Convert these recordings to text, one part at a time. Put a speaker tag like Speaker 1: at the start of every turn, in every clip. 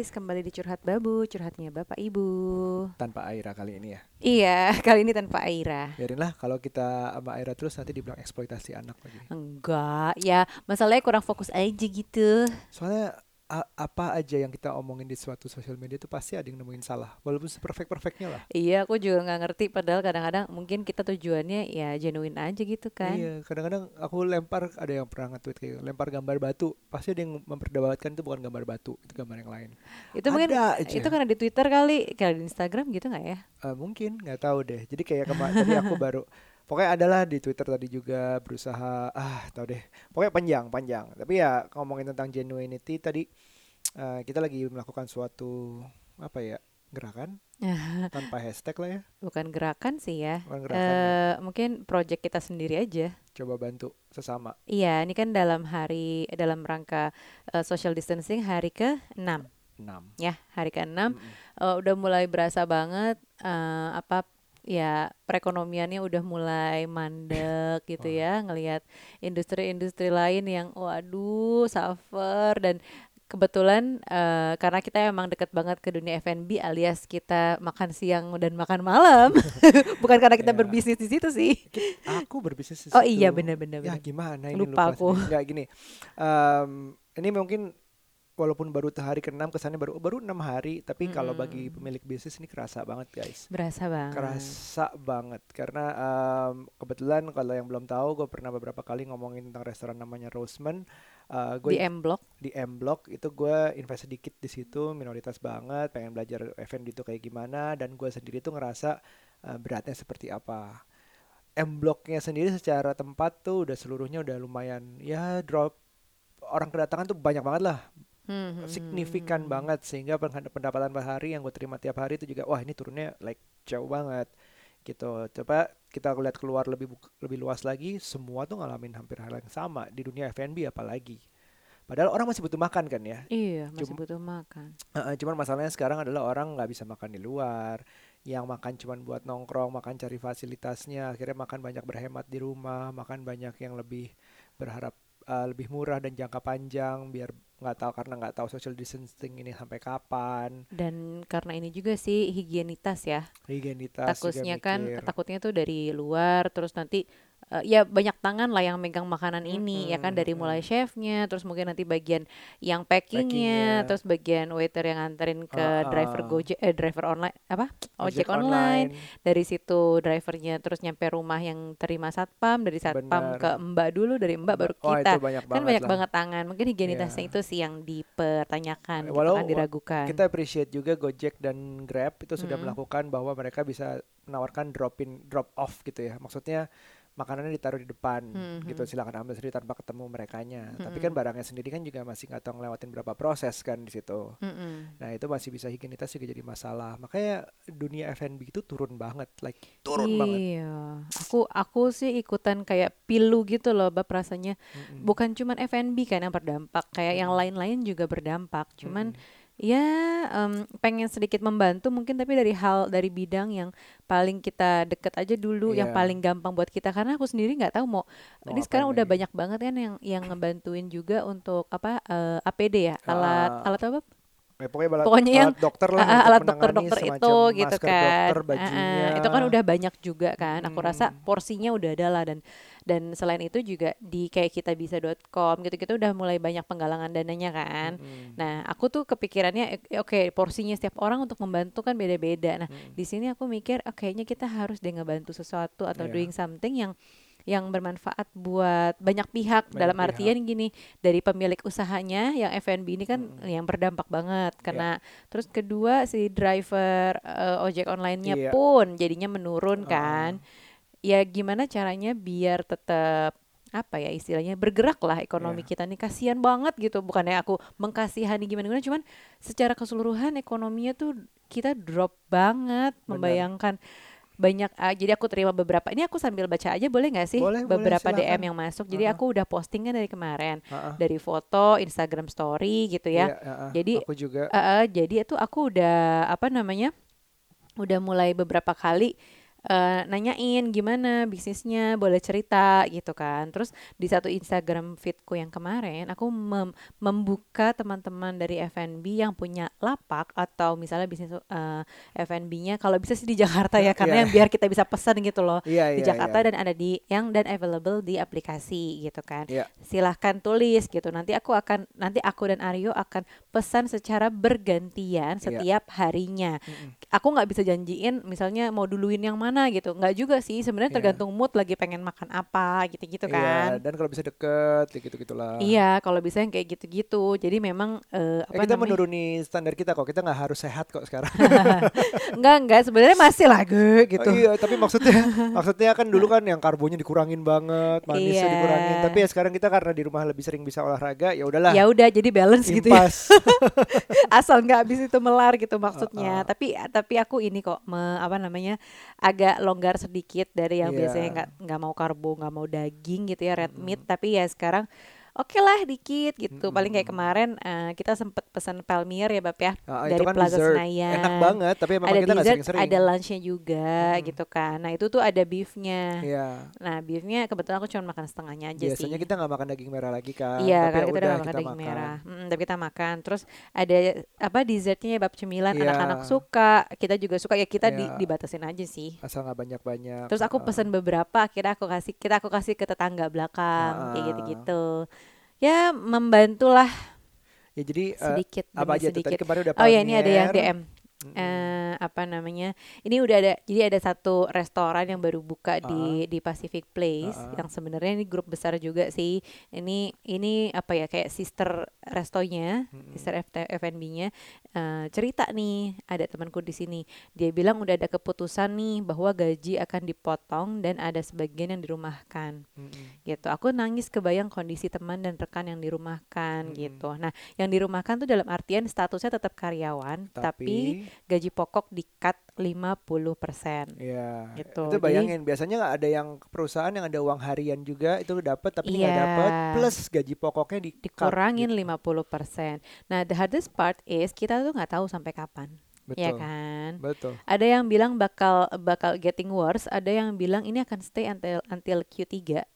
Speaker 1: Guys, kembali di Curhat Babu, curhatnya Bapak Ibu.
Speaker 2: tanpa Aira kali ini ya.
Speaker 1: Iya, kali ini tanpa Aira.
Speaker 2: Biarinlah kalau kita sama Aira terus nanti dibilang eksploitasi anak lagi.
Speaker 1: Enggak, ya masalahnya kurang fokus aja gitu.
Speaker 2: Soalnya apa aja yang kita omongin di suatu sosial media itu pasti ada yang nemuin salah, walaupun seperfect-perfectnya lah.
Speaker 1: Iya, aku juga nggak ngerti padahal kadang-kadang mungkin kita tujuannya ya genuine aja gitu kan.
Speaker 2: Iya, kadang-kadang aku lempar ada yang pernah nge-tweet kayak gitu, lempar gambar batu, pasti ada yang memperdebatkan itu bukan gambar batu, itu gambar yang lain.
Speaker 1: Itu mungkin
Speaker 2: Ada aja.
Speaker 1: itu karena di Twitter kali, kalau di Instagram gitu nggak ya?
Speaker 2: Eh, mungkin nggak tahu deh. Jadi kayak kemarin tadi aku baru pokoknya adalah di Twitter tadi juga berusaha ah tahu deh. Pokoknya panjang panjang. Tapi ya ngomongin tentang genuinity tadi eh, kita lagi melakukan suatu apa ya gerakan tanpa hashtag lah ya.
Speaker 1: Bukan gerakan sih ya.
Speaker 2: Bukan gerakan ya.
Speaker 1: Eh, mungkin project kita sendiri aja.
Speaker 2: Coba bantu sesama.
Speaker 1: Iya, ini kan dalam hari dalam rangka eh, social distancing hari ke-6
Speaker 2: enam.
Speaker 1: ya, hari ke-6
Speaker 2: Mm-mm.
Speaker 1: eh, udah mulai berasa banget eh, apa ya perekonomiannya udah mulai mandek gitu ya ngelihat industri-industri lain yang waduh suffer dan kebetulan eh, karena kita emang deket banget ke dunia F&B alias kita makan siang dan makan malam bukan karena kita
Speaker 2: Ya.
Speaker 1: berbisnis di situ sih
Speaker 2: Aku berbisnis di
Speaker 1: oh iya
Speaker 2: situ.
Speaker 1: benar-benar
Speaker 2: Ya gimana ini
Speaker 1: Lupa
Speaker 2: lupa,
Speaker 1: aku.
Speaker 2: Nggak gini. em, ini mungkin walaupun baru hari ke-6 kesannya baru baru enam hari, tapi kalau bagi pemilik bisnis ini kerasa banget guys.
Speaker 1: berasa banget.
Speaker 2: Kerasa banget. Karena em, kebetulan kalau yang belum tahu gue pernah beberapa kali ngomongin tentang restoran namanya Roseman. Eh, gue
Speaker 1: di M Block
Speaker 2: di M Block itu gue invest sedikit di situ minoritas banget pengen belajar F&B itu kayak gimana dan gue sendiri tuh ngerasa uh, beratnya seperti apa. M Blocknya sendiri secara tempat tuh udah seluruhnya udah lumayan ya drop orang kedatangan tuh banyak banget lah
Speaker 1: Hmm,
Speaker 2: signifikan
Speaker 1: hmm.
Speaker 2: banget sehingga pen- pendapatan per hari yang gue terima tiap hari itu juga wah ini turunnya like jauh banget gitu coba kita lihat keluar lebih lebih luas lagi semua tuh ngalamin hampir hal yang sama di dunia F&B apalagi padahal orang masih butuh makan kan ya
Speaker 1: Iya, masih
Speaker 2: Cuma-
Speaker 1: butuh makan.
Speaker 2: Heeh, cuman masalahnya sekarang adalah orang nggak bisa makan di luar yang makan cuman buat nongkrong makan cari fasilitasnya akhirnya makan banyak berhemat di rumah makan banyak yang lebih berharap uh, lebih murah dan jangka panjang biar nggak tahu karena nggak tahu social distancing ini sampai kapan
Speaker 1: Dan karena ini juga sih higienitas ya.
Speaker 2: higienitas juga
Speaker 1: Takutnya kan,
Speaker 2: mikir.
Speaker 1: takutnya tuh dari luar, terus nanti eh, ya banyak tangan lah yang megang makanan ini, ya kan dari mulai chefnya, terus mungkin nanti bagian yang packingnya,
Speaker 2: Packingnya.
Speaker 1: terus bagian waiter yang nganterin ke
Speaker 2: Ah,
Speaker 1: driver
Speaker 2: ah.
Speaker 1: gojek, eh driver online apa? Ojek,
Speaker 2: Ojek
Speaker 1: online.
Speaker 2: online.
Speaker 1: Dari situ drivernya terus nyampe rumah yang terima satpam, dari satpam
Speaker 2: Benar.
Speaker 1: ke mbak dulu, dari mbak baru
Speaker 2: oh
Speaker 1: kita.
Speaker 2: itu banyak
Speaker 1: kan banyak
Speaker 2: lah.
Speaker 1: banget tangan mungkin higienitasnya
Speaker 2: Iya.
Speaker 1: itu sih yang dipertanyakan gitu
Speaker 2: Walau
Speaker 1: kan
Speaker 2: wa-
Speaker 1: diragukan
Speaker 2: kita appreciate juga Gojek dan Grab itu sudah
Speaker 1: Mm-mm.
Speaker 2: melakukan bahwa mereka bisa menawarkan drop in drop off gitu ya maksudnya makanannya ditaruh di depan
Speaker 1: Mhm.
Speaker 2: gitu silakan ambil sendiri tanpa ketemu merekanya tapi kan
Speaker 1: Mm-mm.
Speaker 2: barangnya sendiri kan juga masih nggak tahu ngelewatin berapa proses kan di situ
Speaker 1: Mm-mm.
Speaker 2: nah itu masih bisa higienitas juga jadi masalah makanya dunia F&B itu turun banget like turun banget
Speaker 1: iya aku aku sih ikutan kayak pilu gitu loh bab rasanya
Speaker 2: Mm-mm.
Speaker 1: bukan cuman F&B kan yang berdampak kayak yang
Speaker 2: Mm-mm.
Speaker 1: lain-lain juga berdampak cuman
Speaker 2: Mm-mm.
Speaker 1: Ya em, pengen sedikit membantu mungkin tapi dari hal dari bidang yang paling kita deket aja dulu yang
Speaker 2: Iya.
Speaker 1: paling gampang buat kita karena aku sendiri nggak tahu mau
Speaker 2: Mau
Speaker 1: ini sekarang udah banyak banget kan yang yang ngebantuin juga untuk apa eh, APD ya alat
Speaker 2: Ah.
Speaker 1: alat apa
Speaker 2: Ya, pokoknya alat,
Speaker 1: Pokoknya yang,
Speaker 2: alat dokter lah
Speaker 1: Ah, ah,
Speaker 2: untuk
Speaker 1: alat
Speaker 2: menangani
Speaker 1: dokter-dokter itu
Speaker 2: semacam
Speaker 1: gitu kan.
Speaker 2: dokter
Speaker 1: Ah, ah,
Speaker 2: bajunya
Speaker 1: itu kan udah banyak juga kan. Aku rasa
Speaker 2: Mm.
Speaker 1: porsinya udah ada lah dan dan selain itu juga di kayak kitabisa.com gitu-gitu udah mulai banyak penggalangan dananya kan.
Speaker 2: Mm-mm.
Speaker 1: Nah, aku tuh kepikirannya eh, oke, porsinya setiap orang untuk membantu kan beda-beda. Nah,
Speaker 2: Mm.
Speaker 1: di sini aku mikir oh, kayaknya kita harus deh ngebantu sesuatu atau
Speaker 2: Iya.
Speaker 1: doing something yang yang bermanfaat buat banyak pihak
Speaker 2: Banyak
Speaker 1: dalam
Speaker 2: pihak.
Speaker 1: artian gini dari pemilik usahanya yang F&B ini kan
Speaker 2: Mm-mm.
Speaker 1: yang berdampak banget
Speaker 2: Iya.
Speaker 1: karena terus kedua si driver eh, ojek online-nya
Speaker 2: Iya.
Speaker 1: pun jadinya menurun
Speaker 2: Ah.
Speaker 1: kan ya gimana caranya biar tetap apa ya istilahnya bergerak lah ekonomi
Speaker 2: Iya.
Speaker 1: kita nih kasihan banget gitu bukannya aku mengkasihani gimana gimana cuman secara keseluruhan ekonominya tuh kita drop banget
Speaker 2: Benar.
Speaker 1: membayangkan banyak ah, jadi aku terima beberapa ini aku sambil baca aja boleh nggak sih
Speaker 2: Boleh, boleh,
Speaker 1: beberapa DM
Speaker 2: silakan.
Speaker 1: yang masuk jadi
Speaker 2: Ah, ah.
Speaker 1: aku udah posting kan dari kemarin
Speaker 2: Ah, ah.
Speaker 1: dari foto Instagram story gitu ya
Speaker 2: Iya, ah, ah.
Speaker 1: Jadi,
Speaker 2: aku juga
Speaker 1: Eh, eh, jadi itu aku udah apa namanya udah mulai beberapa kali eh, nanyain gimana bisnisnya, boleh cerita gitu kan. Terus di satu Instagram feedku yang kemarin, aku mem- membuka teman-teman dari F&B yang punya lapak atau misalnya bisnis eh, F&B-nya kalau bisa sih di Jakarta ya, karena
Speaker 2: Iya.
Speaker 1: yang biar kita bisa pesan gitu loh
Speaker 2: Iya,
Speaker 1: di
Speaker 2: iya,
Speaker 1: Jakarta
Speaker 2: iya.
Speaker 1: dan ada di yang dan available di aplikasi gitu kan.
Speaker 2: Iya.
Speaker 1: Silahkan tulis gitu. Nanti aku akan nanti aku dan Aryo akan pesan secara bergantian
Speaker 2: Iya.
Speaker 1: setiap harinya.
Speaker 2: Mm-mm.
Speaker 1: Aku nggak bisa janjiin misalnya mau duluin yang mana gitu. Nggak juga sih. Sebenarnya
Speaker 2: Iya.
Speaker 1: tergantung mood lagi pengen makan apa gitu-gitu
Speaker 2: Iya,
Speaker 1: kan.
Speaker 2: dan kalau bisa deket, ya gitu-gitulah.
Speaker 1: Iya, kalau bisa yang kayak gitu-gitu. Jadi memang
Speaker 2: eh,
Speaker 1: apa
Speaker 2: kita
Speaker 1: namanya?
Speaker 2: menuruni standar kita kok. Kita nggak harus sehat kok sekarang.
Speaker 1: enggak enggak sebenarnya masih lah ge, gitu.
Speaker 2: Oh, iya, tapi maksudnya maksudnya kan dulu kan yang karbonya dikurangin banget, manisnya
Speaker 1: Iya.
Speaker 2: dikurangin. Tapi ya sekarang kita karena di rumah lebih sering bisa olahraga, ya udahlah.
Speaker 1: Ya udah jadi balance gitu ya.
Speaker 2: impas.
Speaker 1: asal nggak habis itu melar gitu maksudnya
Speaker 2: Uh-uh.
Speaker 1: tapi tapi aku ini kok me- apa namanya agak longgar sedikit dari yang
Speaker 2: Iya.
Speaker 1: biasanya nggak nggak mau karbo nggak mau daging gitu ya red meat tapi ya sekarang oke lah dikit gitu paling kayak kemarin eh, kita sempet pesan palmir ya bab ya
Speaker 2: Ah,
Speaker 1: dari
Speaker 2: itu kan
Speaker 1: Plaza
Speaker 2: dessert.
Speaker 1: Senayan
Speaker 2: Enak banget, tapi emang
Speaker 1: ada
Speaker 2: kita
Speaker 1: dessert
Speaker 2: sering-sering.
Speaker 1: ada lunchnya juga
Speaker 2: Mm-mm.
Speaker 1: gitu kan nah itu tuh ada beefnya
Speaker 2: Iya.
Speaker 1: nah beefnya kebetulan aku cuma makan setengahnya aja sih
Speaker 2: Biasanya kita nggak makan daging merah lagi kan.
Speaker 1: Iya,
Speaker 2: ya
Speaker 1: kita
Speaker 2: udah
Speaker 1: makan
Speaker 2: kita
Speaker 1: daging
Speaker 2: makan.
Speaker 1: merah. Mm, tapi kita makan. Terus ada apa dessertnya ya bab cemilan
Speaker 2: Iya.
Speaker 1: anak-anak suka, kita juga suka ya kita di,
Speaker 2: Iya.
Speaker 1: dibatasin aja sih.
Speaker 2: Asal nggak banyak-banyak.
Speaker 1: Terus aku
Speaker 2: Ah.
Speaker 1: pesen beberapa, akhirnya aku kasih kita aku kasih ke tetangga belakang kayak
Speaker 2: Ah.
Speaker 1: gitu-gitu. Ya membantulah
Speaker 2: Ya jadi eh,
Speaker 1: sedikit
Speaker 2: apa
Speaker 1: demi
Speaker 2: aja tuh tadi
Speaker 1: sedikit.
Speaker 2: kemarin udah
Speaker 1: Oh ya ini ada yang. DM.
Speaker 2: Mm-mm.
Speaker 1: eh apa namanya ini udah ada jadi ada satu restoran yang baru buka di di Pacific Place
Speaker 2: Uh-uh.
Speaker 1: yang sebenarnya ini grup besar juga sih ini ini apa ya kayak sister restonya
Speaker 2: Mm-mm.
Speaker 1: sister FT F&B-nya eh, cerita nih ada temanku di sini dia bilang udah ada keputusan nih bahwa gaji akan dipotong dan ada sebagian yang dirumahkan
Speaker 2: Mm-mm.
Speaker 1: gitu aku nangis kebayang kondisi teman dan rekan yang dirumahkan
Speaker 2: Mm-mm.
Speaker 1: gitu nah yang dirumahkan tuh dalam artian statusnya tetap karyawan tapi,
Speaker 2: Tapi,
Speaker 1: gaji pokok di cut 50%.
Speaker 2: ya
Speaker 1: Gitu.
Speaker 2: itu
Speaker 1: Jadi-
Speaker 2: bayangin biasanya nggak ada yang perusahaan yang ada uang harian juga itu dapat tapi nggak
Speaker 1: Iya.
Speaker 2: dapat plus gaji pokoknya di
Speaker 1: Dikurangin
Speaker 2: gitu.
Speaker 1: 50%. Nah, the hardest part is kita tuh nggak tahu sampai kapan.
Speaker 2: betul
Speaker 1: Ya kan?
Speaker 2: betul
Speaker 1: Ada yang bilang bakal bakal getting worse, ada yang bilang ini akan stay until until Q3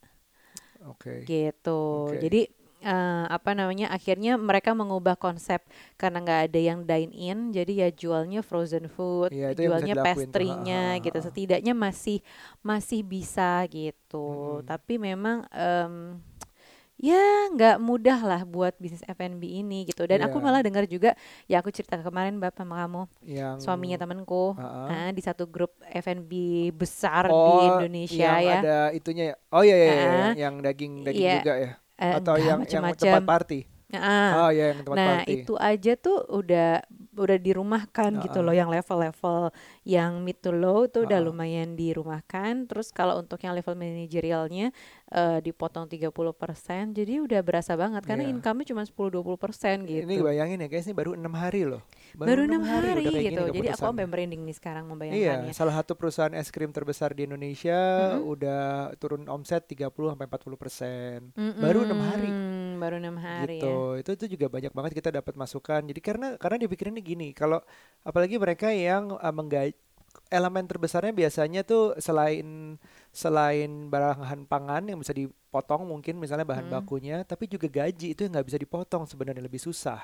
Speaker 2: oke
Speaker 1: gitu.
Speaker 2: Oke.
Speaker 1: Jadi eh, apa namanya? Akhirnya mereka mengubah konsep karena nggak ada yang dine in, jadi ya jualnya frozen food,
Speaker 2: bisa
Speaker 1: jualnya pastry-nya gitu. Setidaknya masih masih bisa gitu.
Speaker 2: Mm-mm.
Speaker 1: Tapi memang em, ya nggak mudah lah buat bisnis F&B ini gitu. Dan aku
Speaker 2: Iya.
Speaker 1: malah dengar juga ya aku cerita kemarin bapak sama kamu,
Speaker 2: yang
Speaker 1: suaminya temenku.
Speaker 2: Ha-ha.
Speaker 1: ah, di satu grup F&B besar di
Speaker 2: Oh,
Speaker 1: Indonesia
Speaker 2: yang
Speaker 1: ya.
Speaker 2: ada itunya ya. Oh iya iya, iya,
Speaker 1: Ha-ha.
Speaker 2: yang daging daging
Speaker 1: Iya.
Speaker 2: juga ya.
Speaker 1: Eh,
Speaker 2: Atau
Speaker 1: enggak,
Speaker 2: yang yang
Speaker 1: macem-macem.
Speaker 2: tempat party.
Speaker 1: Ah.
Speaker 2: Oh iya yang tempat
Speaker 1: Nah
Speaker 2: party.
Speaker 1: itu aja tuh udah udah dirumahkan gitu
Speaker 2: Uh-uh.
Speaker 1: loh yang level-level yang mid to low itu udah
Speaker 2: Uh-uh.
Speaker 1: lumayan dirumahkan terus kalau untuk yang level manajerialnya eh, dipotong 30% jadi udah berasa banget karena
Speaker 2: Iya.
Speaker 1: income-nya cuma 10-20% gitu
Speaker 2: Ini bayangin ya guys, ini baru enam hari loh.
Speaker 1: baru enam hari,
Speaker 2: udah kayak
Speaker 1: gitu
Speaker 2: gini
Speaker 1: jadi aku sampai merinding nih sekarang
Speaker 2: Iya,
Speaker 1: membayangkannya
Speaker 2: salah satu perusahaan es krim terbesar di Indonesia
Speaker 1: Mm-mm.
Speaker 2: udah turun omset 30 sampai 40 persen. Baru enam hari.
Speaker 1: Baru enam hari
Speaker 2: gitu.
Speaker 1: ya
Speaker 2: Itu itu juga banyak banget kita dapat masukan. Jadi karena karena dipikirinnya gini, kalau apalagi mereka yang uh, menggaji elemen terbesarnya biasanya tuh selain selain bahan pangan yang bisa dipotong mungkin misalnya bahan
Speaker 1: Mm.
Speaker 2: bakunya, tapi juga gaji itu yang nggak bisa dipotong sebenarnya lebih susah.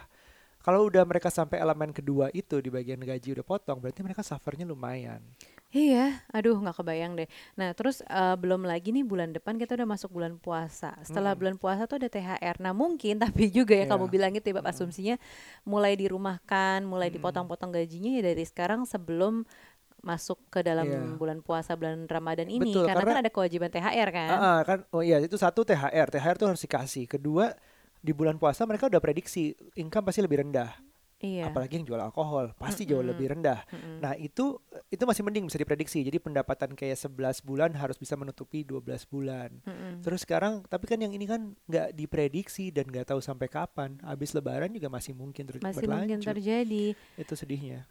Speaker 2: Kalau udah mereka sampai elemen kedua itu di bagian gaji udah potong, berarti mereka suffernya lumayan.
Speaker 1: Iya, aduh nggak kebayang deh. Nah terus eh, belum lagi nih bulan depan kita udah masuk bulan puasa. Setelah
Speaker 2: Mm-mm.
Speaker 1: bulan puasa tuh ada THR. Nah mungkin tapi juga ya kamu
Speaker 2: Iya.
Speaker 1: bilang itu ya
Speaker 2: Mm-mm.
Speaker 1: asumsinya mulai dirumahkan, mulai dipotong-potong gajinya ya dari sekarang sebelum masuk ke dalam
Speaker 2: Iya.
Speaker 1: bulan puasa bulan Ramadan ini.
Speaker 2: Betul,
Speaker 1: karena,
Speaker 2: karena-
Speaker 1: kan ada kewajiban THR kan.
Speaker 2: Ah, ah, kan oh iya itu satu THR. THR tuh harus dikasih. Kedua di bulan puasa mereka udah prediksi income pasti lebih rendah.
Speaker 1: Iya.
Speaker 2: Apalagi yang jual alkohol pasti jauh
Speaker 1: Mm-mm.
Speaker 2: lebih rendah.
Speaker 1: Mm-mm.
Speaker 2: Nah, itu itu masih mending bisa diprediksi. Jadi pendapatan kayak 11 bulan harus bisa menutupi 12 bulan.
Speaker 1: Mm-mm.
Speaker 2: Terus sekarang tapi kan yang ini kan nggak diprediksi dan nggak tahu sampai kapan. Habis lebaran juga masih mungkin terus
Speaker 1: Masih mungkin
Speaker 2: berlanjut.
Speaker 1: terjadi.
Speaker 2: Itu sedihnya.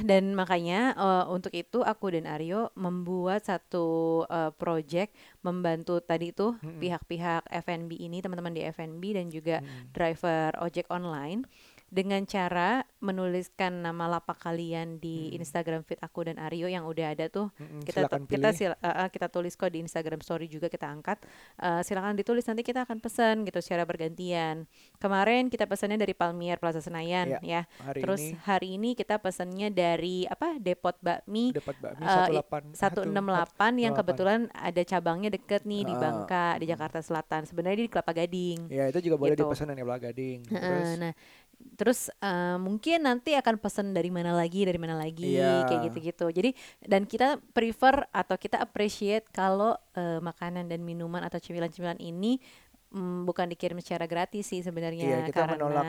Speaker 1: Dan makanya eh, untuk itu aku dan Aryo membuat satu eh, project membantu tadi tuh
Speaker 2: Mm-mm.
Speaker 1: pihak-pihak F&B ini teman-teman di F&B dan juga
Speaker 2: Mm.
Speaker 1: driver ojek online dengan cara menuliskan nama lapak kalian di
Speaker 2: Hmm.
Speaker 1: Instagram feed aku dan Aryo yang udah ada tuh kita
Speaker 2: silakan
Speaker 1: kita
Speaker 2: pilih.
Speaker 1: sil- uh, uh, kita tulis kok di Instagram Story juga kita angkat Uh, silakan ditulis nanti kita akan pesan gitu secara bergantian kemarin kita pesannya dari Palmier Plaza Senayan
Speaker 2: Iya,
Speaker 1: ya
Speaker 2: Hari
Speaker 1: terus
Speaker 2: ini
Speaker 1: hari ini kita pesannya dari apa Depot Bakmi
Speaker 2: dapat bakmi
Speaker 1: uh,
Speaker 2: 181
Speaker 1: 168 yang
Speaker 2: 168.
Speaker 1: kebetulan ada cabangnya deket nih di
Speaker 2: Ah.
Speaker 1: Bangka di Jakarta Selatan sebenarnya di Kelapa Gading
Speaker 2: Ya itu juga boleh
Speaker 1: Gitu.
Speaker 2: dipesan yang Gading.
Speaker 1: Heeh,
Speaker 2: Terus
Speaker 1: nah terus eh, mungkin nanti akan pesan dari mana lagi dari mana lagi
Speaker 2: Iya.
Speaker 1: kayak gitu-gitu jadi dan kita prefer atau kita appreciate kalau eh, makanan dan minuman atau cemilan-cemilan ini mm, bukan dikirim secara gratis sih sebenarnya
Speaker 2: kita
Speaker 1: karena
Speaker 2: menolak.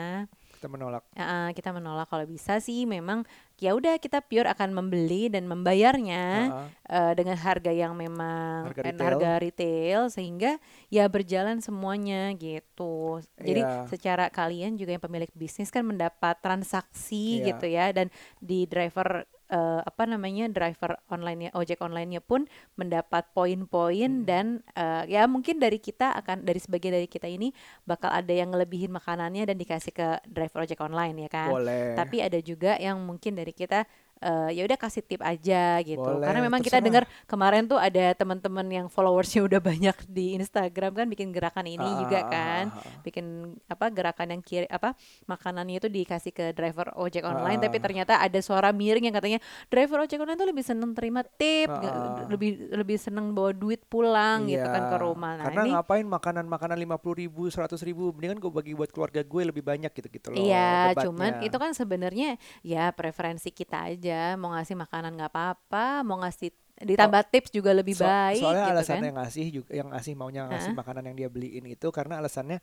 Speaker 2: Kita menolak.
Speaker 1: eh, kita menolak kalau bisa sih memang ya udah kita pure akan membeli dan membayarnya
Speaker 2: Heeh.
Speaker 1: eh, dengan harga yang memang
Speaker 2: Harga retail.
Speaker 1: harga retail sehingga ya berjalan semuanya gitu. Jadi
Speaker 2: Iya.
Speaker 1: secara kalian juga yang pemilik bisnis kan mendapat transaksi
Speaker 2: Iya.
Speaker 1: gitu ya dan di driver eh, apa namanya driver online ojek online-nya pun mendapat poin-poin
Speaker 2: Hmm.
Speaker 1: dan eh, ya mungkin dari kita akan dari sebagian dari kita ini bakal ada yang ngelebihin makanannya dan dikasih ke driver ojek online ya kan.
Speaker 2: Boleh.
Speaker 1: Tapi ada juga yang mungkin dari kita eh, ya udah kasih tip aja gitu.
Speaker 2: Boleh,
Speaker 1: Karena memang kita dengar kemarin tuh ada teman-teman yang followersnya udah banyak di Instagram kan bikin gerakan ini
Speaker 2: Ah,
Speaker 1: juga
Speaker 2: ah,
Speaker 1: kan.
Speaker 2: ah, ah.
Speaker 1: Bikin apa gerakan yang kiri apa makanannya itu dikasih ke driver ojek online
Speaker 2: Ah.
Speaker 1: tapi ternyata ada suara miring yang katanya driver ojek online tuh lebih seneng terima tip,
Speaker 2: Ah, ah.
Speaker 1: lebih lebih seneng bawa duit pulang gitu kan ke
Speaker 2: Iya,
Speaker 1: rumah. Nah,
Speaker 2: Karena
Speaker 1: ini
Speaker 2: ngapain makanan-makanan lima puluh ribu, seratus ribu, mendingan gue bagi buat keluarga gue lebih banyak gitu gitu loh.
Speaker 1: Iya,
Speaker 2: debatnya.
Speaker 1: cuman itu kan sebenarnya ya preferensi kita aja. Mau ngasih makanan nggak apa-apa, mau ngasih ditambah tips juga lebih
Speaker 2: So-
Speaker 1: baik
Speaker 2: soalnya
Speaker 1: gitu
Speaker 2: alasan
Speaker 1: kan.
Speaker 2: yang ngasih juga yang ngasih maunya ngasih
Speaker 1: Hah?
Speaker 2: makanan yang dia beliin itu karena alasannya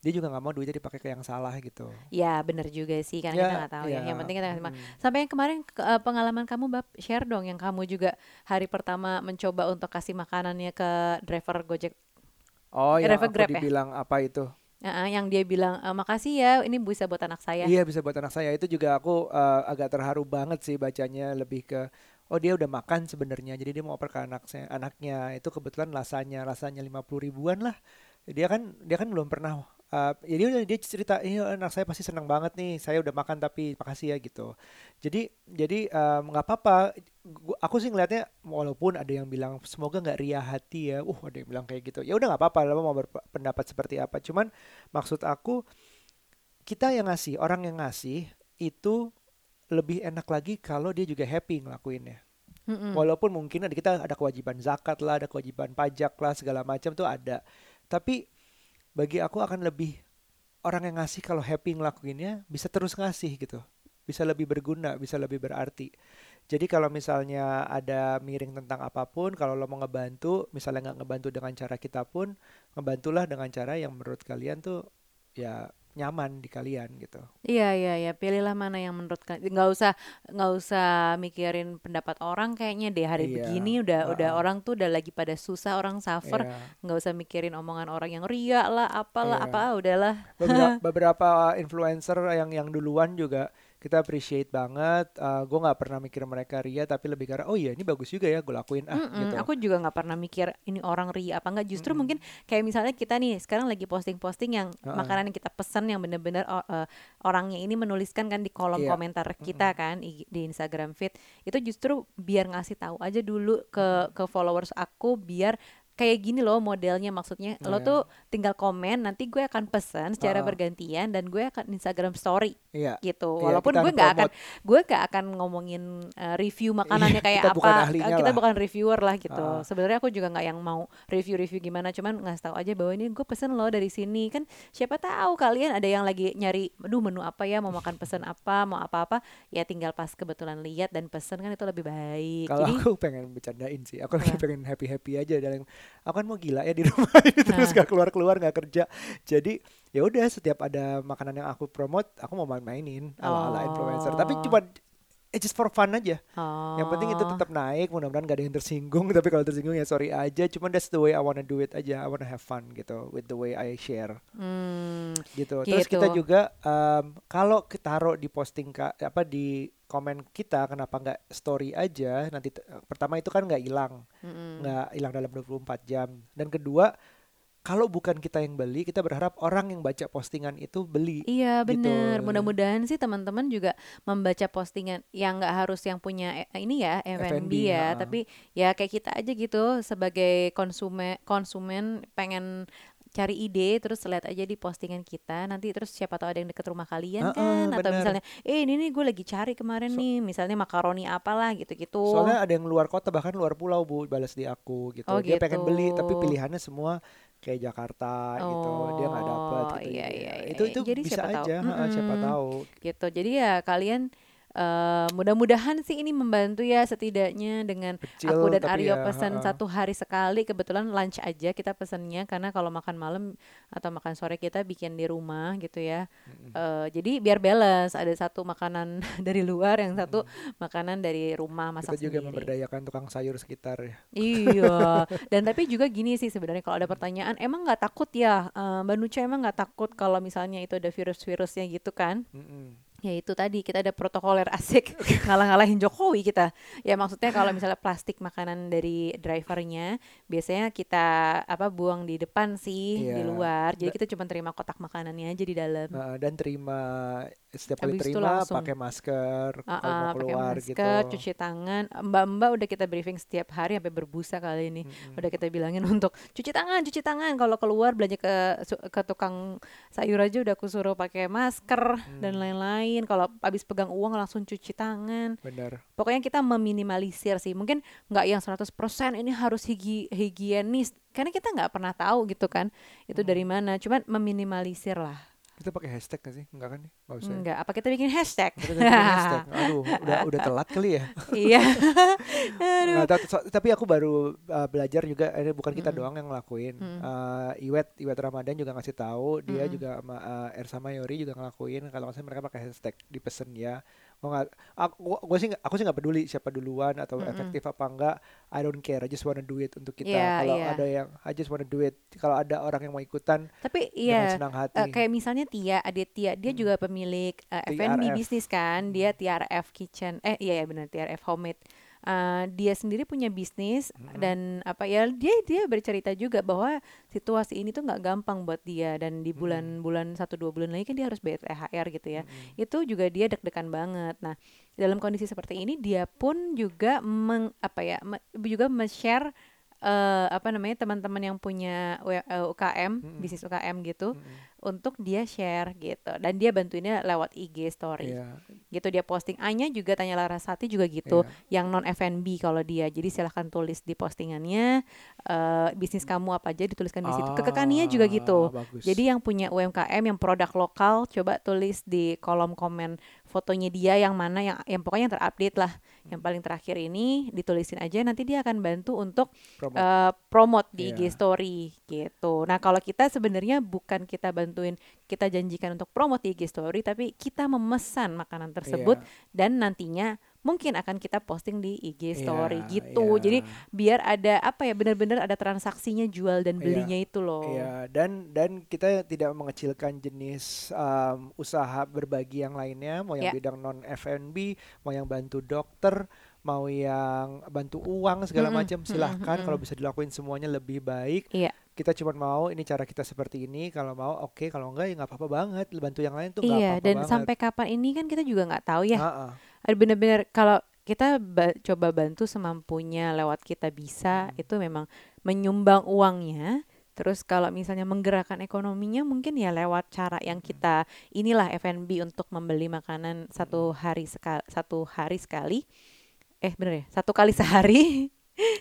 Speaker 2: dia juga nggak mau duitnya dipakai ke yang salah gitu.
Speaker 1: Ya bener juga sih karena
Speaker 2: Ya,
Speaker 1: kita nggak tahu ya.
Speaker 2: ya,
Speaker 1: Yang penting kita ngasih ma-
Speaker 2: mm.
Speaker 1: Sampai yang kemarin ke- eh, pengalaman kamu bab share dong yang kamu juga hari pertama mencoba untuk kasih makanannya ke driver Gojek.
Speaker 2: Oh, yang
Speaker 1: driver
Speaker 2: aku
Speaker 1: Grab ya?
Speaker 2: dibilang apa itu?
Speaker 1: Eh, yang dia bilang "Eh, makasih ya ini bisa buat anak saya.
Speaker 2: Iya bisa buat anak saya. Itu juga aku eh, agak terharu banget sih bacanya lebih ke oh dia udah makan sebenarnya jadi dia mau oper ke anak saya anaknya. Itu kebetulan rasanya rasanya lima puluh ribuan lah. Dia kan dia kan belum pernah eh, ya dia cerita ini anak saya pasti senang banget nih saya udah makan tapi makasih ya gitu jadi jadi em, nggak apa-apa Gua- aku sih ngelihatnya walaupun ada yang bilang semoga nggak ria hati ya uh ada yang bilang kayak gitu ya udah nggak apa-apa lo mau berpendapat seperti apa cuman maksud aku kita yang ngasih, orang yang ngasih itu lebih enak lagi kalau dia juga happy ngelakuinnya.
Speaker 1: Mm-mm.
Speaker 2: Walaupun mungkin ada kita ada kewajiban zakat lah, ada kewajiban pajak lah, segala macam tuh ada. Tapi bagi aku akan lebih orang yang ngasih kalau happy ngelakuinnya bisa terus ngasih gitu. Bisa lebih berguna, bisa lebih berarti. Jadi kalau misalnya ada miring tentang apa pun, kalau lo mau ngebantu, misalnya nggak ngebantu dengan cara kita pun, ngebantulah dengan cara yang menurut kalian tuh ya nyaman di kalian gitu.
Speaker 1: Iya iya iya pilihlah mana yang menurut kalian nggak usah nggak usah mikirin pendapat orang kayaknya deh hari
Speaker 2: Iya,
Speaker 1: begini udah udah
Speaker 2: heeh.
Speaker 1: orang tuh udah lagi pada susah orang suffer
Speaker 2: Iya.
Speaker 1: nggak usah mikirin omongan orang yang ria lah apalah
Speaker 2: Iya.
Speaker 1: apa udahlah
Speaker 2: beberapa, beberapa influencer yang yang duluan juga kita appreciate banget. gue nggak pernah mikir mereka ria, tapi lebih karena oh iya ini bagus juga ya gue lakuin ah
Speaker 1: Mm-mm,
Speaker 2: gitu.
Speaker 1: aku juga nggak pernah mikir ini orang ria apa enggak justru
Speaker 2: Mm-mm.
Speaker 1: mungkin kayak misalnya kita nih sekarang lagi posting-posting yang
Speaker 2: Heeh.
Speaker 1: makanan yang kita pesan yang bener-bener eh, orangnya ini menuliskan kan di kolom
Speaker 2: Iya.
Speaker 1: komentar kita kan i- di Instagram feed itu justru biar ngasih tahu aja dulu ke ke followers aku biar kayak gini loh modelnya maksudnya lo
Speaker 2: Iya.
Speaker 1: tuh tinggal komen nanti gue akan pesan secara
Speaker 2: Heeh.
Speaker 1: bergantian dan gue akan Instagram story
Speaker 2: Iya.
Speaker 1: gitu
Speaker 2: Iya,
Speaker 1: walaupun gue nggak akan gue gak akan ngomongin uh, review makanannya kayak
Speaker 2: kita
Speaker 1: apa
Speaker 2: bukan
Speaker 1: kita
Speaker 2: lah.
Speaker 1: bukan reviewer lah gitu
Speaker 2: Ah.
Speaker 1: sebenarnya aku juga nggak yang mau review-review gimana cuman ngasih tahu aja bahwa ini gue pesen loh dari sini kan siapa tahu kalian ada yang lagi nyari aduh menu apa ya mau makan pesen apa mau apa-apa ya tinggal pas kebetulan lihat dan pesen kan itu lebih baik
Speaker 2: Kalau
Speaker 1: jadi
Speaker 2: aku pengen bercandain sih, aku lagi pengen happy happy aja dalam. Aku kan mau gila ya di rumah ini terus
Speaker 1: Nah.
Speaker 2: gak keluar keluar nggak kerja. Jadi ya udah setiap ada makanan yang aku promote, aku mau main-mainin ala ala influencer. Tapi
Speaker 1: Oh.
Speaker 2: cuma it's just for fun aja.
Speaker 1: oh
Speaker 2: Yang penting itu tetap naik, mudah-mudahan gak ada yang tersinggung. Tapi kalau tersinggung ya sorry aja. Cuman that's the way I wanna do it aja. I wanna have fun gitu with the way I share
Speaker 1: hmm,
Speaker 2: gitu. Terus
Speaker 1: Gitu.
Speaker 2: kita juga em, kalau kita taruh di posting ka, apa di komen kita kenapa nggak story aja nanti t- pertama itu kan nggak hilang nggak hilang dalam 24 jam dan kedua kalau bukan kita yang beli, kita berharap orang yang baca postingan itu beli.
Speaker 1: Iya
Speaker 2: gitu.
Speaker 1: bener, mudah-mudahan sih teman-teman juga membaca postingan yang nggak harus yang punya eh, ini ya F&B ya,
Speaker 2: ha.
Speaker 1: tapi ya kayak kita aja gitu sebagai konsumen konsumen pengen cari ide terus lihat aja di postingan kita nanti terus siapa tahu ada yang deket rumah kalian
Speaker 2: Heeh,
Speaker 1: kan atau
Speaker 2: bener.
Speaker 1: misalnya eh ini nih gue lagi cari kemarin
Speaker 2: So-
Speaker 1: nih misalnya makaroni apalah gitu-gitu
Speaker 2: Soalnya ada yang luar kota bahkan luar pulau Bu balas di aku gitu.
Speaker 1: Oh,
Speaker 2: Dia pengen beli tapi
Speaker 1: gitu.
Speaker 2: pilihannya semua kayak Jakarta gitu. Dia nggak dapet
Speaker 1: Oh,
Speaker 2: gitu.
Speaker 1: iya, iya, iya,
Speaker 2: Itu
Speaker 1: iya.
Speaker 2: itu
Speaker 1: Jadi
Speaker 2: bisa
Speaker 1: siapa tahu.
Speaker 2: aja, ha, siapa
Speaker 1: Mm-mm.
Speaker 2: tahu.
Speaker 1: gitu jadi ya kalian eh, mudah-mudahan sih ini membantu ya setidaknya dengan
Speaker 2: Kecil
Speaker 1: aku dan Aryo
Speaker 2: ya,
Speaker 1: pesan
Speaker 2: ha-ha.
Speaker 1: satu hari sekali kebetulan lunch aja kita pesennya karena kalau makan malam atau makan sore kita bikin di rumah gitu ya
Speaker 2: Mm-mm.
Speaker 1: Eh, jadi biar balance ada satu makanan dari luar yang satu makanan dari rumah masak
Speaker 2: Kita juga
Speaker 1: sendiri
Speaker 2: memberdayakan tukang sayur sekitar ya.
Speaker 1: Iya, dan tapi juga gini sih sebenarnya kalau ada pertanyaan, emang nggak takut ya, eh, Mbak Nucha emang nggak takut kalau misalnya itu ada virus-virusnya gitu kan?
Speaker 2: Mm-mm.
Speaker 1: Ya itu tadi kita ada protokoler asik ngalah-ngalahin Jokowi kita. Ya maksudnya kalau misalnya plastik makanan dari drivernya biasanya kita apa buang di depan sih di
Speaker 2: Iya.
Speaker 1: luar. Jadi kita cuma terima kotak makanannya aja di dalam.
Speaker 2: Dan terima setiap kali
Speaker 1: Habis
Speaker 2: terima pakai masker
Speaker 1: Ah,
Speaker 2: kalau mau
Speaker 1: ah, pakai
Speaker 2: keluar
Speaker 1: masker,
Speaker 2: gitu.
Speaker 1: cuci tangan. Mbak-mbak udah kita briefing setiap hari sampai berbusa kali ini.
Speaker 2: Mm-mm.
Speaker 1: Udah kita bilangin untuk cuci tangan, cuci tangan. Kalau keluar belanja ke ke tukang sayur aja udah aku suruh pakai masker dan
Speaker 2: Hmm.
Speaker 1: lain-lain. Kalau habis pegang uang langsung cuci tangan.
Speaker 2: Benar.
Speaker 1: Pokoknya kita meminimalisir sih. Mungkin nggak yang 100% ini harus higi higienis. Karena kita nggak pernah tahu gitu kan. Itu dari
Speaker 2: Hmm.
Speaker 1: mana. Cuman meminimalisir lah.
Speaker 2: Kita pakai hashtag gak sih? Enggak kan? nih? Nggak usah. ya?
Speaker 1: Enggak, apa kita bikin hashtag?
Speaker 2: Kita bikin hashtag. Aduh, udah udah telat kali ya.
Speaker 1: iya. Aduh.
Speaker 2: So- tapi aku baru uh, belajar juga ini bukan kita
Speaker 1: Mm-mm.
Speaker 2: doang yang ngelakuin.
Speaker 1: Mm.
Speaker 2: Uh, Iwet Iwet Ramadan juga ngasih tahu, dia
Speaker 1: Mm-mm.
Speaker 2: juga sama uh, Ersa Mayori juga ngelakuin kalau salah mereka pakai hashtag dipesen ya. Gue nggak aku gua sih aku sih nggak peduli siapa duluan atau
Speaker 1: Mm-mm.
Speaker 2: efektif apa enggak. I don't care, I just wanna do it untuk kita.
Speaker 1: Iya,
Speaker 2: kalau
Speaker 1: iya.
Speaker 2: ada yang I just wanna do it. Kalau ada orang yang mau ikutan
Speaker 1: Tapi iya,
Speaker 2: senang hati.
Speaker 1: Eh, kayak misalnya Tia Aditya dia
Speaker 2: Hmm.
Speaker 1: juga pemilik eh, F&B bisnis kan dia TRF Kitchen eh iya ya benar TRF Homemade Eh, dia sendiri punya bisnis
Speaker 2: Mm-mm.
Speaker 1: dan apa ya dia dia bercerita juga bahwa situasi ini tuh nggak gampang buat dia dan di bulan-bulan satu dua bulan lagi kan dia harus bayar THR gitu ya
Speaker 2: Mm-mm.
Speaker 1: itu juga dia deg-degan banget. Nah, dalam kondisi seperti ini dia pun juga meng, apa ya me- juga men-share eh, apa namanya teman-teman yang punya eh, UKM,
Speaker 2: Mm-mm.
Speaker 1: bisnis UKM gitu
Speaker 2: Mm-mm.
Speaker 1: untuk dia share gitu. Dan dia bantuinnya lewat IG story.
Speaker 2: Iya,
Speaker 1: Gitu dia posting. Anya juga tanya Larasati juga gitu
Speaker 2: iya.
Speaker 1: yang non F&B kalau dia. Jadi silahkan tulis di postingannya eh, bisnis kamu apa aja dituliskan di situ. Kekekania juga gitu.
Speaker 2: Ah, bagus.
Speaker 1: Jadi yang punya UMKM yang produk lokal coba tulis di kolom komen fotonya dia yang mana yang yang pokoknya yang terupdate lah. Yang paling terakhir ini ditulisin aja nanti dia akan bantu untuk
Speaker 2: Promote.
Speaker 1: eh, promote di IG
Speaker 2: Iya.
Speaker 1: story gitu. Nah, kalau kita sebenarnya bukan kita bantuin kita janjikan untuk promote di IG story tapi kita memesan makanan tersebut
Speaker 2: Iya.
Speaker 1: dan nantinya mungkin akan kita posting di IG story
Speaker 2: Iya,
Speaker 1: gitu.
Speaker 2: iya.
Speaker 1: Jadi biar ada apa ya benar-benar ada transaksinya jual dan
Speaker 2: Iya,
Speaker 1: belinya itu loh.
Speaker 2: Iya, dan dan kita tidak mengecilkan jenis um, usaha berbagi yang lainnya, mau yang
Speaker 1: Ya.
Speaker 2: bidang non F&B, mau yang bantu dokter, mau yang bantu uang segala
Speaker 1: Mm-mm,
Speaker 2: macam,
Speaker 1: mm-mm,
Speaker 2: silahkan kalau
Speaker 1: mm-mm.
Speaker 2: bisa dilakuin semuanya lebih baik.
Speaker 1: Iya.
Speaker 2: Kita cuma mau ini cara kita seperti ini, kalau mau oke, kalau enggak ya nggak apa-apa banget. Bantu yang lain tuh nggak
Speaker 1: Iya,
Speaker 2: apa-apa
Speaker 1: dan
Speaker 2: banget.
Speaker 1: sampai kapan ini kan kita juga nggak tahu ya.
Speaker 2: Ha-ha.
Speaker 1: Ada bener-bener kalau kita ba- coba bantu semampunya lewat kita bisa,
Speaker 2: Hmm.
Speaker 1: itu memang menyumbang uangnya. Terus kalau misalnya menggerakkan ekonominya mungkin ya lewat cara yang
Speaker 2: Hmm.
Speaker 1: kita inilah F&B untuk membeli makanan satu hari sekali satu hari sekali. Eh bener ya, satu kali sehari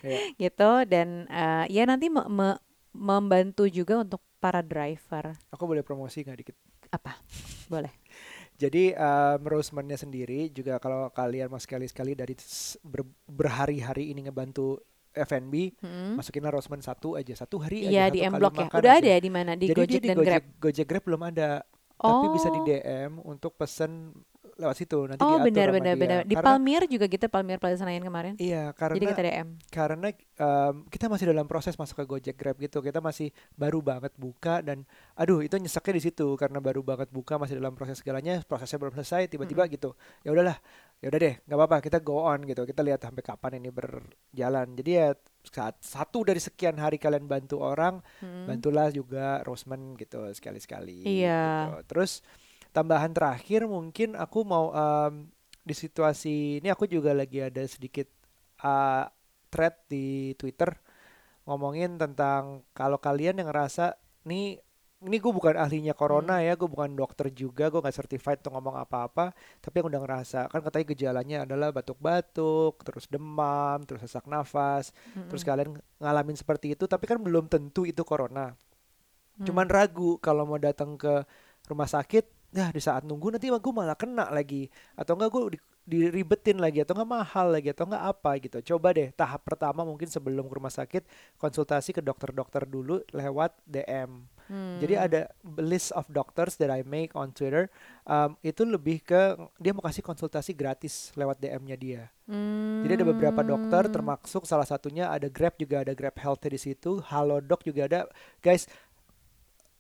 Speaker 2: Iya.
Speaker 1: gitu dan eh, ya nanti me- me- membantu juga untuk para driver.
Speaker 2: Aku boleh promosi nggak dikit?
Speaker 1: Apa? Boleh.
Speaker 2: Jadi um, roastman-nya sendiri juga kalau kalian mau sekali-sekali dari ber- berhari-hari ini ngebantu F&B,
Speaker 1: Mm-mm.
Speaker 2: masukinlah roastman satu aja satu hari
Speaker 1: Iya
Speaker 2: aja
Speaker 1: di
Speaker 2: satu
Speaker 1: M Block ya. Udah
Speaker 2: aja.
Speaker 1: ada ya di mana? Di
Speaker 2: Jadi
Speaker 1: Gojek
Speaker 2: dia di
Speaker 1: dan
Speaker 2: Gojek,
Speaker 1: Grab.
Speaker 2: Gojek Grab belum ada, tapi bisa di
Speaker 1: Oh.
Speaker 2: DM untuk pesen lewat situ nanti
Speaker 1: Oh benar benar benar. Di
Speaker 2: Karena
Speaker 1: Palmir juga gitu Palmir Plaza Senayan kemarin.
Speaker 2: iya
Speaker 1: Jadi
Speaker 2: karena
Speaker 1: kita DM.
Speaker 2: karena em, kita masih dalam proses masuk ke Gojek Grab gitu. Kita masih baru banget buka dan aduh itu nyeseknya di situ karena baru banget buka masih dalam proses segalanya, prosesnya belum selesai tiba-tiba gitu. Ya udahlah. Ya udah deh, nggak apa-apa, kita go on gitu. Kita lihat sampai kapan ini berjalan. Jadi ya saat satu dari sekian hari kalian bantu orang,
Speaker 1: Mm.
Speaker 2: bantulah juga Rosman gitu sekali-sekali
Speaker 1: Iya.
Speaker 2: gitu. Terus tambahan terakhir mungkin aku mau em, di situasi ini aku juga lagi ada sedikit uh, thread di Twitter ngomongin tentang kalau kalian yang ngerasa nih ini gue bukan ahlinya corona ya, gue bukan dokter juga, gue nggak certified untuk ngomong apa-apa, tapi yang udah ngerasa kan katanya gejalanya adalah batuk-batuk, terus demam, terus sesak nafas, terus
Speaker 1: Mm-mm.
Speaker 2: kalian ngalamin seperti itu, tapi kan belum tentu itu corona.
Speaker 1: Hmm.
Speaker 2: Cuman ragu kalau mau datang ke rumah sakit, ya di saat nunggu nanti gue malah kena lagi, atau enggak gue di, diribetin lagi, atau enggak mahal lagi, atau enggak apa gitu. Coba deh tahap pertama mungkin sebelum ke rumah sakit konsultasi ke dokter-dokter dulu lewat DM.
Speaker 1: Hmm.
Speaker 2: Jadi ada list of doctors that I make on Twitter. Um, itu lebih ke dia mau kasih konsultasi gratis lewat DM-nya dia. Jadi ada beberapa dokter
Speaker 1: Hmm.
Speaker 2: termasuk salah satunya ada Grab juga ada Grab Health di situ, Halodoc juga ada. Guys,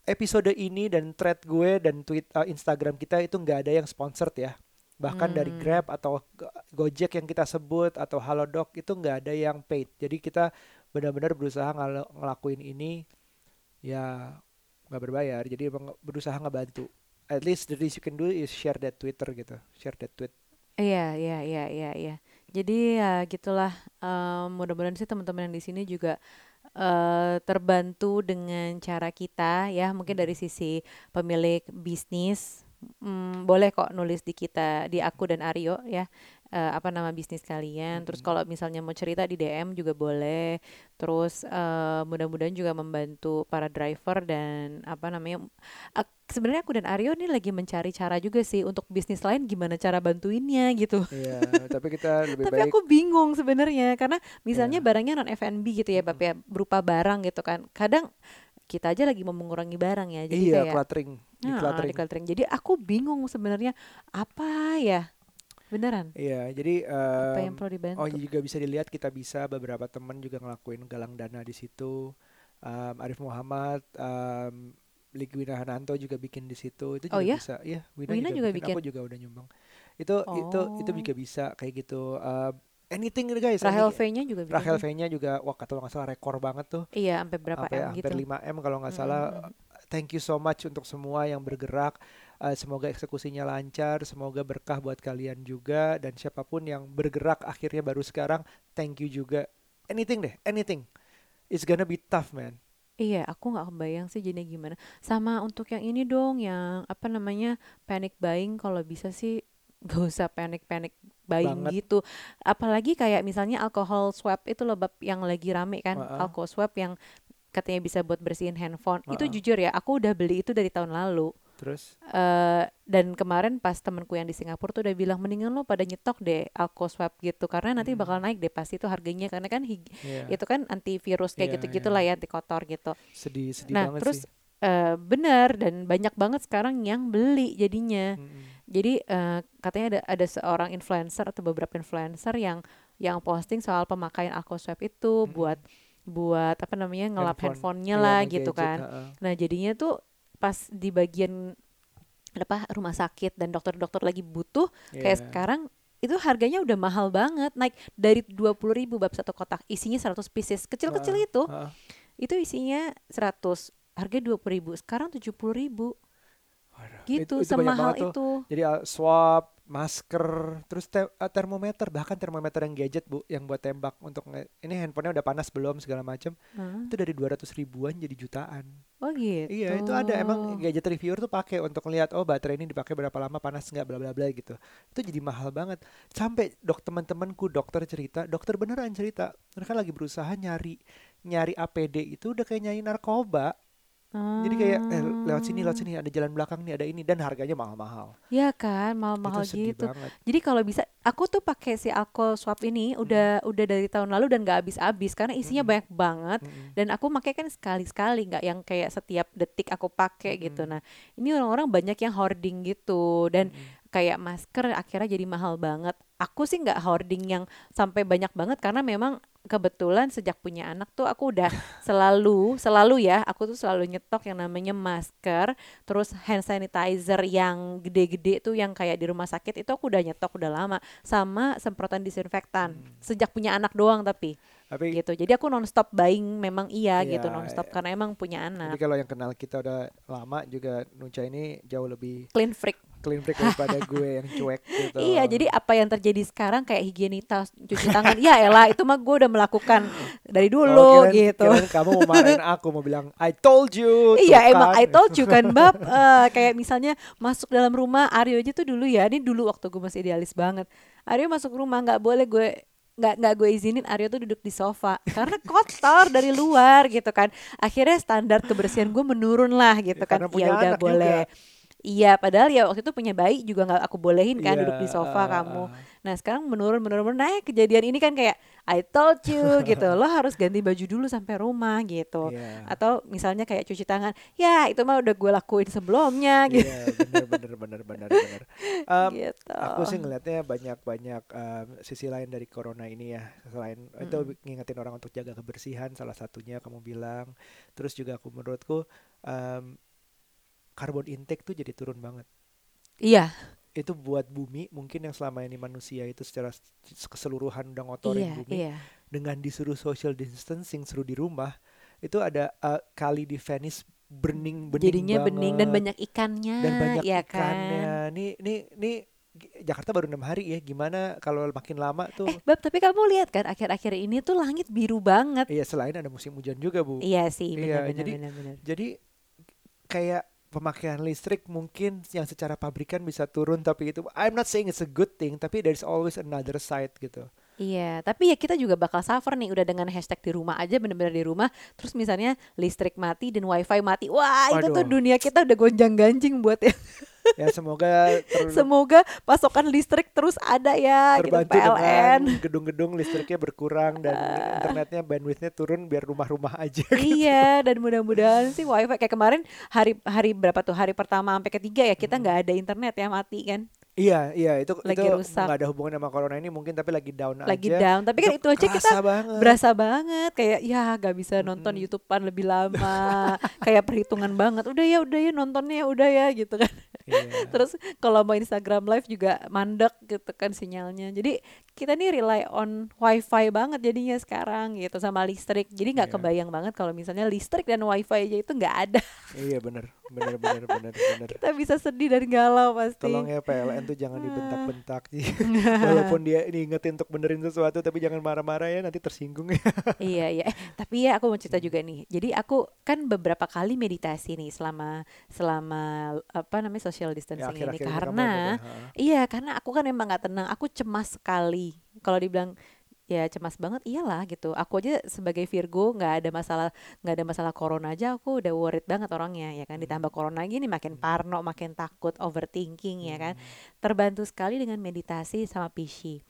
Speaker 2: episode ini dan thread gue dan tweet uh, Instagram kita itu nggak ada yang sponsored ya. Bahkan dari
Speaker 1: Hmm.
Speaker 2: Grab atau Go- Gojek yang kita sebut atau Halodoc itu nggak ada yang paid. Jadi kita benar-benar berusaha ngel- ngelakuin ini ya nggak berbayar. Jadi emang berusaha ngebantu. At least the least you can do is share that Twitter gitu, share that tweet.
Speaker 1: Iya, iya, iya, iya, iya. Jadi ya gitulah. Em, mudah-mudahan sih teman-teman yang di sini juga eh, terbantu dengan cara kita ya. Mungkin dari sisi pemilik bisnis, mm, boleh kok nulis di kita, di aku dan Aryo ya. Eh, apa nama bisnis kalian. Terus
Speaker 2: Mm-mm.
Speaker 1: kalau misalnya mau cerita di DM juga boleh. Terus eh, mudah-mudahan juga membantu para driver dan apa namanya. ak- Sebenarnya aku dan Aryo nih lagi mencari cara juga sih untuk bisnis lain gimana cara bantuinnya gitu.
Speaker 2: Iya, tapi kita lebih
Speaker 1: Tapi
Speaker 2: baik
Speaker 1: aku bingung sebenarnya karena misalnya
Speaker 2: Iya.
Speaker 1: barangnya non F&B gitu ya, Bapak ya, berupa barang gitu kan. Kadang kita aja lagi mau mengurangi barang ya. Jadi
Speaker 2: iya
Speaker 1: kayak
Speaker 2: cluttering,
Speaker 1: Nah,
Speaker 2: decluttering.
Speaker 1: decluttering. Jadi aku bingung sebenarnya apa ya? Beneran.
Speaker 2: Iya, jadi
Speaker 1: Apa yang perlu dibantu?
Speaker 2: oh juga bisa dilihat kita bisa beberapa teman juga ngelakuin galang dana di situ. Em, Arif Muhammad, um, Ligwina Hananto juga bikin di situ. Itu
Speaker 1: Oh
Speaker 2: juga
Speaker 1: ya?
Speaker 2: bisa. Iya, Wina,
Speaker 1: Wina juga
Speaker 2: bikin. Aku
Speaker 1: bikin?
Speaker 2: juga udah nyumbang. Itu itu itu
Speaker 1: Oh.
Speaker 2: juga bisa kayak gitu. Em, anything guys.
Speaker 1: Rahel V-nya juga bikin.
Speaker 2: Rahel V-nya juga wah kalau nggak salah rekor banget tuh.
Speaker 1: Iya, sampai berapa
Speaker 2: Sampai
Speaker 1: M gitu.
Speaker 2: hampir 5 M kalau nggak salah.
Speaker 1: Mm-mm.
Speaker 2: Thank you so much untuk semua yang bergerak. Uh, semoga eksekusinya lancar, semoga berkah buat kalian juga dan siapa pun yang bergerak akhirnya baru sekarang, thank you juga. Anything deh, anything. It's gonna be tough, man.
Speaker 1: Iya, aku nggak kebayang sih jadi gimana. Sama untuk yang ini dong, yang apa namanya panic buying, kalau bisa sih gak usah panic-panic buying
Speaker 2: Banget.
Speaker 1: gitu. Apalagi kayak misalnya alcohol swab itu loh bab yang lagi rame kan,
Speaker 2: Heeh.
Speaker 1: alcohol swab yang katanya bisa buat bersihin handphone. Itu jujur ya, aku udah beli itu dari tahun lalu.
Speaker 2: Terus,
Speaker 1: eh dan kemarin pas temenku yang di Singapura tuh udah bilang mendingan lo pada nyetok deh alcohol swab gitu karena nanti
Speaker 2: Hmm.
Speaker 1: bakal naik deh pasti itu harganya karena kan
Speaker 2: ya
Speaker 1: itu kan antivirus kayak
Speaker 2: Iya,
Speaker 1: gitu-gitu
Speaker 2: iya.
Speaker 1: lah ya anti kotor gitu.
Speaker 2: sedih, sedih
Speaker 1: Nah,
Speaker 2: banget
Speaker 1: terus
Speaker 2: sih.
Speaker 1: eh bener dan banyak banget sekarang yang beli jadinya.
Speaker 2: Mm-mm.
Speaker 1: Jadi eh, katanya ada ada seorang influencer atau beberapa influencer yang yang posting soal pemakaian alcohol swab itu
Speaker 2: Mm-mm.
Speaker 1: buat buat apa namanya ngelap
Speaker 2: Handphone.
Speaker 1: handphonenya
Speaker 2: Iya,
Speaker 1: lah gitu
Speaker 2: gadget,
Speaker 1: kan.
Speaker 2: heeh.
Speaker 1: Nah jadinya tuh pas di bagian apa rumah sakit dan dokter-dokter lagi butuh kayak
Speaker 2: Iya.
Speaker 1: sekarang itu harganya udah mahal banget naik dari 20.000 ribu bab satu kotak isinya 100 pieces kecil-kecil
Speaker 2: Heeh,
Speaker 1: itu
Speaker 2: heeh.
Speaker 1: itu isinya 100 harga 20.000 ribu sekarang 70.000 ribu
Speaker 2: Waduh,
Speaker 1: gitu
Speaker 2: itu, itu
Speaker 1: semahal itu
Speaker 2: Jadi uh, swab, masker, terus te- uh, termometer, bahkan termometer yang gadget bu, yang buat tembak untuk ini handphonenya udah panas belum segala macam,
Speaker 1: Hah?
Speaker 2: itu dari 200 ribuan jadi jutaan.
Speaker 1: oh gitu
Speaker 2: Iya itu ada emang gadget reviewer tuh pakai untuk lihat oh baterai ini dipakai berapa lama panas nggak bla bla bla gitu. Itu jadi mahal banget. Sampai dok teman-temanku dokter cerita, dokter beneran cerita mereka lagi berusaha nyari nyari APD itu udah kayak nyari narkoba. Jadi kayak eh, lewat sini lewat
Speaker 1: Ah.
Speaker 2: sini ada jalan belakang nih ada ini dan harganya mahal-mahal.
Speaker 1: ya kan mahal-mahal gitu
Speaker 2: banget.
Speaker 1: jadi kalau bisa aku tuh pakai si alcohol swab ini udah udah dari tahun lalu dan gak habis-habis karena isinya
Speaker 2: Mm-mm.
Speaker 1: banyak banget
Speaker 2: Mm-mm.
Speaker 1: dan aku pakai kan sekali-sekali nggak yang kayak setiap detik aku pakai gitu
Speaker 2: Mm-mm.
Speaker 1: nah ini orang-orang banyak yang hoarding gitu dan
Speaker 2: Mm-mm.
Speaker 1: Kayak masker akhirnya jadi mahal banget. Aku sih nggak hoarding yang sampai banyak banget karena memang kebetulan sejak punya anak tuh aku udah selalu selalu ya aku tuh selalu nyetok yang namanya masker terus hand sanitizer yang gede-gede tuh yang kayak di rumah sakit itu aku udah nyetok udah lama sama semprotan disinfektan
Speaker 2: Hmm.
Speaker 1: sejak punya anak doang tapi
Speaker 2: Tapi
Speaker 1: gitu jadi aku nonstop buying memang iya,
Speaker 2: Iya,
Speaker 1: gitu nonstop karena emang punya
Speaker 2: tapi
Speaker 1: anak
Speaker 2: kalau yang kenal kita udah lama juga Nunca ini jauh lebih
Speaker 1: clean freak
Speaker 2: clean freak daripada gue yang cuek gitu.
Speaker 1: Iya, jadi apa yang terjadi sekarang kayak higienitas cuci tangan, ya elah itu mah gue udah melakukan dari
Speaker 2: Oh,
Speaker 1: dulu
Speaker 2: kirain-
Speaker 1: gitu.
Speaker 2: kirain kamu mau marahin aku mau bilang I told you.
Speaker 1: Iya
Speaker 2: tuh
Speaker 1: emang
Speaker 2: kan.
Speaker 1: I told you kan Bab Eh, Kayak misalnya masuk dalam rumah Aryo aja tuh dulu ya Ini dulu waktu gue masih idealis banget Aryo masuk rumah nggak boleh gue nggak nggak gue izinin Aryo tuh duduk di sofa. Karena kotor dari luar gitu kan. Akhirnya standar kebersihan gue menurun lah gitu
Speaker 2: Ya,
Speaker 1: kan. ya
Speaker 2: punya
Speaker 1: udah
Speaker 2: anak
Speaker 1: boleh iya padahal ya waktu itu punya bayi juga nggak aku bolehin kan
Speaker 2: Iya,
Speaker 1: duduk di sofa
Speaker 2: ah,
Speaker 1: kamu
Speaker 2: ah.
Speaker 1: nah sekarang menurun menurun menurun nah kejadian ini kan kayak I told you gitu lo harus ganti baju dulu sampai rumah gitu
Speaker 2: Iya.
Speaker 1: atau misalnya kayak cuci tangan ya itu mah udah gue lakuin sebelumnya gitu,
Speaker 2: Iya, bener bener bener bener bener. Em,
Speaker 1: gitu.
Speaker 2: Aku sih ngelihatnya banyak-banyak em, sisi lain dari corona ini ya. Selain itu ngingetin orang untuk jaga kebersihan, salah satunya kamu bilang. Terus juga aku menurutku em, carbon intake tuh jadi turun banget.
Speaker 1: iya
Speaker 2: Itu buat bumi mungkin yang selama ini manusia itu secara keseluruhan udah ngotorin
Speaker 1: iya
Speaker 2: bumi
Speaker 1: iya
Speaker 2: dengan disuruh social distancing suruh di rumah itu ada eh, kali di Venice burning bening
Speaker 1: jadinya bening dan
Speaker 2: banget.
Speaker 1: banyak ikannya
Speaker 2: dan banyak
Speaker 1: ya
Speaker 2: ikannya.
Speaker 1: kan
Speaker 2: Nih nih nih Jakarta baru enam hari ya. Gimana kalau makin lama tuh?
Speaker 1: eh Bab tapi kamu lihat kan akhir-akhir ini tuh langit biru banget
Speaker 2: Iya selain ada musim hujan juga bu.
Speaker 1: iya sih
Speaker 2: Iya,
Speaker 1: benar-benar
Speaker 2: jadi-
Speaker 1: benar-benar
Speaker 2: Jadi kayak pemakaian listrik mungkin yang secara pabrikan bisa turun tapi itu I'm not saying it's a good thing tapi there's always another side gitu.
Speaker 1: Iya, tapi ya kita juga bakal suffer nih udah dengan hashtag di rumah aja bener-bener di rumah. Terus misalnya listrik mati dan wifi mati. Wah itu tuh
Speaker 2: Waduh.
Speaker 1: dunia kita udah gonjang ganjing buat ya.
Speaker 2: Ya semoga ter-
Speaker 1: Semoga pasokan listrik terus ada ya gitu
Speaker 2: terbantu
Speaker 1: PLN.
Speaker 2: dengan gedung-gedung listriknya berkurang dan internetnya bandwidthnya turun biar rumah-rumah aja.
Speaker 1: iya dan mudah-mudahan sih wifi kayak kemarin hari hari berapa tuh hari pertama sampai ketiga ya kita nggak ada internet ya mati kan
Speaker 2: Iya, iya itu
Speaker 1: Lagi
Speaker 2: itu
Speaker 1: rusak.
Speaker 2: nggak ada hubungan sama corona ini mungkin tapi lagi down
Speaker 1: lagi
Speaker 2: aja.
Speaker 1: down tapi kan itu aja kita
Speaker 2: banget.
Speaker 1: berasa banget kayak ya gak bisa nonton
Speaker 2: Mm-mm.
Speaker 1: YouTubean lebih lama kayak perhitungan banget udah ya udah ya nontonnya ya udah ya gitu kan
Speaker 2: Iya.
Speaker 1: terus kalau mau Instagram live juga mandek gitu kan sinyalnya jadi kita nih rely on wifi banget jadinya sekarang gitu sama listrik jadi nggak
Speaker 2: Iya.
Speaker 1: kebayang banget kalau misalnya listrik dan wifi aja itu nggak ada
Speaker 2: Iya bener, bener, bener, bener, bener.
Speaker 1: kita bisa sedih dan galau pasti
Speaker 2: Tolong ya PLN tuh jangan dibentak-bentak sih. Walaupun dia diingetin untuk benerin sesuatu tapi jangan marah-marah ya nanti tersinggung ya.
Speaker 1: iya iya eh tapi ya aku mau cerita juga nih jadi aku kan beberapa kali meditasi nih selama selama apa namanya social
Speaker 2: Ya,
Speaker 1: distancing ini
Speaker 2: akhir-akhir ini kamu
Speaker 1: karena iya karena aku kan emang nggak tenang aku cemas sekali. Kalau dibilang ya cemas banget iyalah gitu. Aku aja sebagai Virgo nggak ada masalah nggak ada masalah corona aja aku udah worried banget orangnya ya kan. Ditambah corona gini makin parno makin takut overthinking ya kan. Terbantu sekali dengan meditasi sama Pishi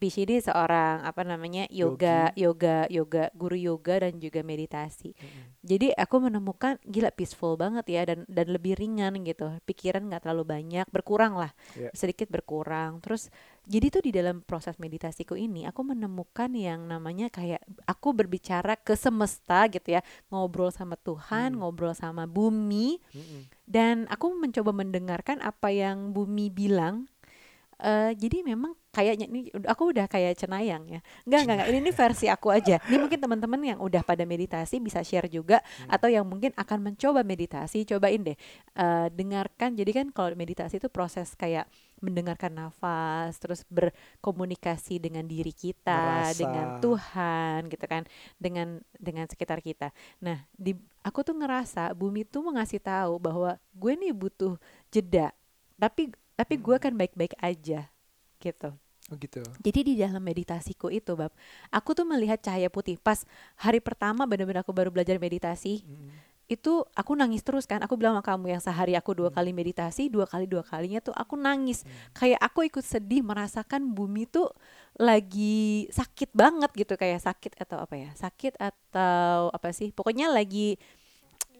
Speaker 1: Ini seorang apa namanya yoga yoga yoga guru yoga dan juga meditasi
Speaker 2: Mm-mm.
Speaker 1: jadi aku menemukan gila peaceful banget ya dan dan lebih ringan gitu pikiran nggak terlalu banyak berkurang lah
Speaker 2: Iya.
Speaker 1: sedikit berkurang terus jadi tuh di dalam proses meditasiku ini aku menemukan yang namanya kayak aku berbicara ke semesta gitu ya ngobrol sama Tuhan
Speaker 2: Hmm.
Speaker 1: ngobrol sama bumi
Speaker 2: Mm-mm.
Speaker 1: dan aku mencoba mendengarkan apa yang bumi bilang Eh, jadi memang kayaknya ini aku udah kayak cenayang ya. Enggak enggak, enggak. ini, ini versi aku aja. Ini mungkin teman-teman yang udah pada meditasi bisa share juga
Speaker 2: Hmm.
Speaker 1: atau yang mungkin akan mencoba meditasi cobain deh. Eh, dengarkan. Jadi kan kalau meditasi itu proses kayak mendengarkan nafas terus berkomunikasi dengan diri kita
Speaker 2: Merasa.
Speaker 1: dengan Tuhan gitu kan. Dengan dengan sekitar kita. Nah di aku tuh ngerasa bumi tuh mau ngasih tahu bahwa gue nih butuh jeda. Tapi tapi gue
Speaker 2: Hmm.
Speaker 1: kan baik-baik aja gitu
Speaker 2: Oh gitu.
Speaker 1: jadi di dalam meditasiku itu bab aku tuh melihat cahaya putih pas hari pertama benar-benar aku baru belajar meditasi
Speaker 2: Mm-mm.
Speaker 1: itu aku nangis terus kan aku bilang sama kamu yang sehari aku dua
Speaker 2: Hmm.
Speaker 1: kali meditasi dua kali dua kalinya tuh aku nangis
Speaker 2: Hmm.
Speaker 1: kayak aku ikut sedih merasakan bumi tuh lagi sakit banget gitu kayak sakit atau apa ya sakit atau apa sih pokoknya lagi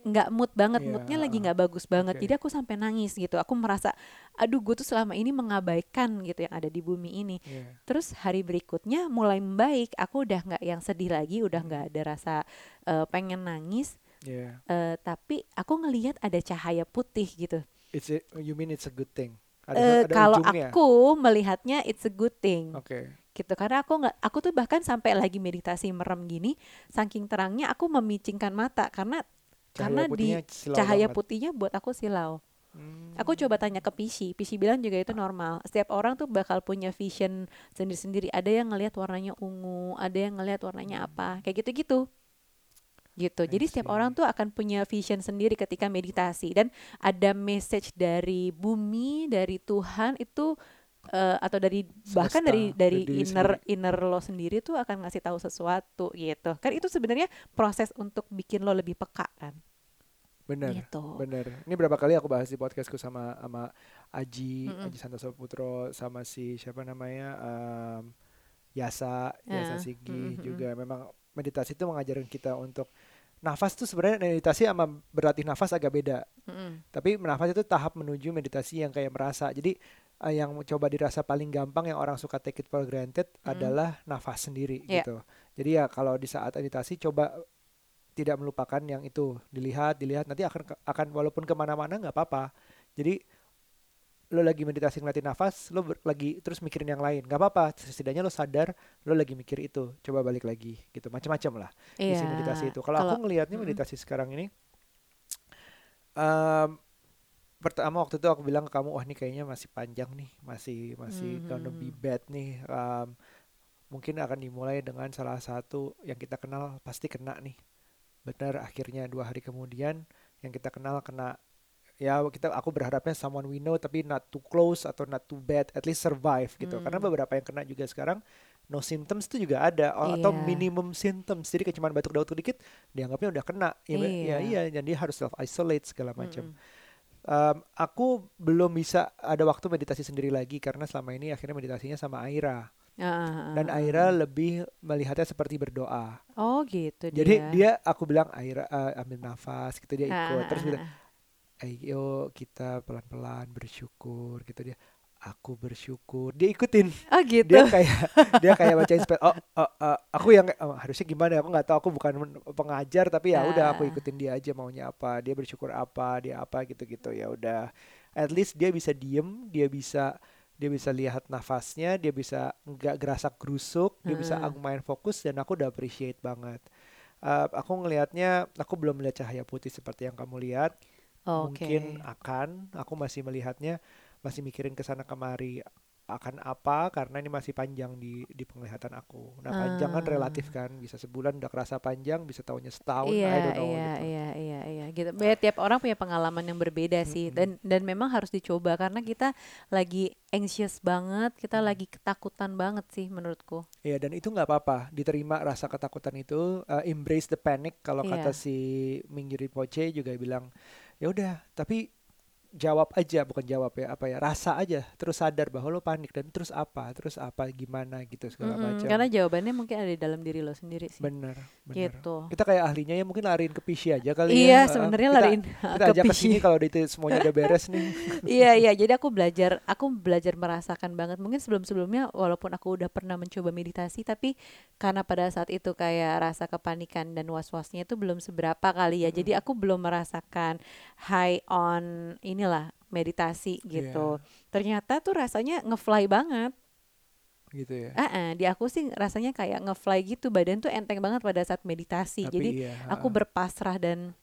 Speaker 1: nggak mood banget
Speaker 2: Iya,
Speaker 1: moodnya lagi nggak bagus banget
Speaker 2: Oke.
Speaker 1: jadi aku sampai nangis gitu aku merasa aduh gue tuh selama ini mengabaikan gitu yang ada di bumi ini
Speaker 2: Iya.
Speaker 1: terus hari berikutnya mulai membaik aku udah nggak yang sedih lagi udah nggak ada rasa eh, pengen nangis
Speaker 2: Iya.
Speaker 1: eh, tapi aku ngelihat ada cahaya putih gitu
Speaker 2: It's a, you mean it's a good thing. Ada, ada
Speaker 1: kalau
Speaker 2: ujungnya.
Speaker 1: aku melihatnya it's a good thing
Speaker 2: Oke.
Speaker 1: gitu karena aku nggak aku tuh bahkan sampai lagi meditasi merem gini saking terangnya aku memicingkan mata karena karena di
Speaker 2: silau
Speaker 1: cahaya
Speaker 2: banget.
Speaker 1: putihnya buat aku silau.
Speaker 2: Hmm.
Speaker 1: aku coba tanya ke Pishi Pishi bilang juga itu normal. Setiap orang tuh bakal punya vision sendiri-sendiri. Ada yang ngelihat warnanya ungu ada yang ngelihat warnanya apa. Kayak gitu-gitu. Gitu. Jadi setiap orang tuh akan punya vision sendiri ketika meditasi. Dan ada message dari bumi dari Tuhan itu eh, atau dari bahkan
Speaker 2: Semesta,
Speaker 1: dari dari
Speaker 2: dari
Speaker 1: inner
Speaker 2: sendiri.
Speaker 1: inner lo sendiri tuh akan ngasih tahu sesuatu gitu kan itu sebenarnya proses untuk bikin lo lebih peka kan
Speaker 2: Bener.
Speaker 1: gitu
Speaker 2: Bener. Ini berapa kali aku bahas di podcastku sama sama Aji,
Speaker 1: Mm-mm.
Speaker 2: Aji Santoso Putro, sama si siapa namanya em, Yasa, Yasa
Speaker 1: Ah,
Speaker 2: Sigi
Speaker 1: mm-mm,
Speaker 2: juga. Memang meditasi itu mengajarkan kita untuk nafas tuh sebenarnya meditasi sama berlatih nafas agak beda.
Speaker 1: Mm-mm.
Speaker 2: Tapi nafas itu tahap menuju meditasi yang kayak merasa. Jadi eh, yang coba dirasa paling gampang yang orang suka take it for granted
Speaker 1: Mm.
Speaker 2: adalah nafas sendiri
Speaker 1: Iya.
Speaker 2: gitu. Jadi ya kalau di saat meditasi coba tidak melupakan yang itu dilihat dilihat nanti akan akan walaupun ke mana-mana nggak apa-apa. Jadi lo lagi meditasi ngeliatin nafas, lo ber- lagi terus mikirin yang lain, nggak apa-apa. Setidaknya lo sadar lo lagi mikir itu. Coba balik lagi gitu, macam-macam lah isi
Speaker 1: Iya.
Speaker 2: meditasi itu. Kalau aku ngelihatnya
Speaker 1: mm-mm.
Speaker 2: meditasi sekarang ini, em, pertama waktu itu aku bilang ke kamu, wah ini kayaknya masih panjang nih, masih masih gonna be bad nih. Em, mungkin akan dimulai dengan salah satu yang kita kenal pasti kena nih. Benar, akhirnya dua hari kemudian yang kita kenal kena. Ya kita aku berharapnya someone we know tapi not too close atau not too bad, at least survive gitu. Karena
Speaker 1: Hmm.
Speaker 2: beberapa yang kena juga sekarang no symptoms itu juga ada o- atau
Speaker 1: Iya.
Speaker 2: minimum symptoms. Jadi kayak cuma batuk-batuk dikit dianggapnya udah kena. Ya, be- ya
Speaker 1: Iya.
Speaker 2: iya, jadi harus self isolate segala macam.
Speaker 1: Mm-mm.
Speaker 2: Em, aku belum bisa ada waktu meditasi sendiri lagi karena selama ini akhirnya meditasinya sama Aira. Dan Aira lebih melihatnya seperti berdoa.
Speaker 1: Oh gitu
Speaker 2: Jadi
Speaker 1: dia.
Speaker 2: dia aku bilang Aira eh, ambil nafas gitu dia ikut. Terus bilang ayo kita pelan-pelan bersyukur gitu dia aku bersyukur dia ikutin
Speaker 1: Oh gitu.
Speaker 2: dia kayak dia kayak bacain spell oh, oh, oh, aku yang oh, harusnya gimana ya? aku nggak tahu aku bukan pengajar tapi ya udah aku
Speaker 1: Ah.
Speaker 2: ikutin dia aja maunya apa dia bersyukur apa dia apa gitu gitu ya udah at least dia bisa diem dia bisa dia bisa lihat nafasnya dia bisa nggak gerasa gerusuk dia bisa
Speaker 1: Heeh.
Speaker 2: aku main fokus dan aku udah appreciate banget Eh, aku ngelihatnya aku belum melihat cahaya putih seperti yang kamu lihat
Speaker 1: Oke.
Speaker 2: mungkin akan aku masih melihatnya masih mikirin ke sana kemari akan apa karena ini masih panjang di di penglihatan aku. Nah, panjang kan
Speaker 1: Ah.
Speaker 2: relatif kan, bisa sebulan udah kerasa panjang, bisa tahunya setahun, I
Speaker 1: Iya,
Speaker 2: don't know
Speaker 1: iya,
Speaker 2: gitu.
Speaker 1: iya, iya, iya, gitu. Ya, tiap orang punya pengalaman yang berbeda sih,
Speaker 2: Mm-mm.
Speaker 1: dan dan memang harus dicoba karena kita lagi anxious banget, kita lagi ketakutan banget sih menurutku.
Speaker 2: Iya, dan itu nggak apa-apa, diterima rasa ketakutan itu, uh, embrace the panic kalau kata
Speaker 1: Iya.
Speaker 2: si Mingyuri Poche juga bilang, ya udah, tapi jawab aja bukan jawab ya apa ya rasa aja terus sadar bahwa lo panik dan terus apa terus apa gimana gitu segala
Speaker 1: Mm-mm,
Speaker 2: macam.
Speaker 1: Karena jawabannya mungkin ada di dalam diri lo sendiri sih.
Speaker 2: bener bener
Speaker 1: Gitu.
Speaker 2: kita kayak ahlinya ya mungkin lariin ke Pisci aja kali ya.
Speaker 1: Iya,
Speaker 2: Uh,
Speaker 1: sebenarnya lariin
Speaker 2: kita
Speaker 1: ke
Speaker 2: ajak ke sini kalau itu semuanya udah beres nih.
Speaker 1: Iya iya jadi aku belajar aku belajar merasakan banget. Mungkin sebelum sebelumnya walaupun aku udah pernah mencoba meditasi tapi karena pada saat itu kayak rasa kepanikan dan was wasnya itu belum seberapa kali ya. Jadi aku belum merasakan high on inilah meditasi gitu. Ternyata tuh rasanya ngefly banget.
Speaker 2: Gitu ya?
Speaker 1: Ah, ah, di aku sih rasanya kayak ngefly gitu badan tuh enteng banget pada saat meditasi.
Speaker 2: Tapi
Speaker 1: jadi
Speaker 2: iya,
Speaker 1: aku
Speaker 2: uh,
Speaker 1: berpasrah dan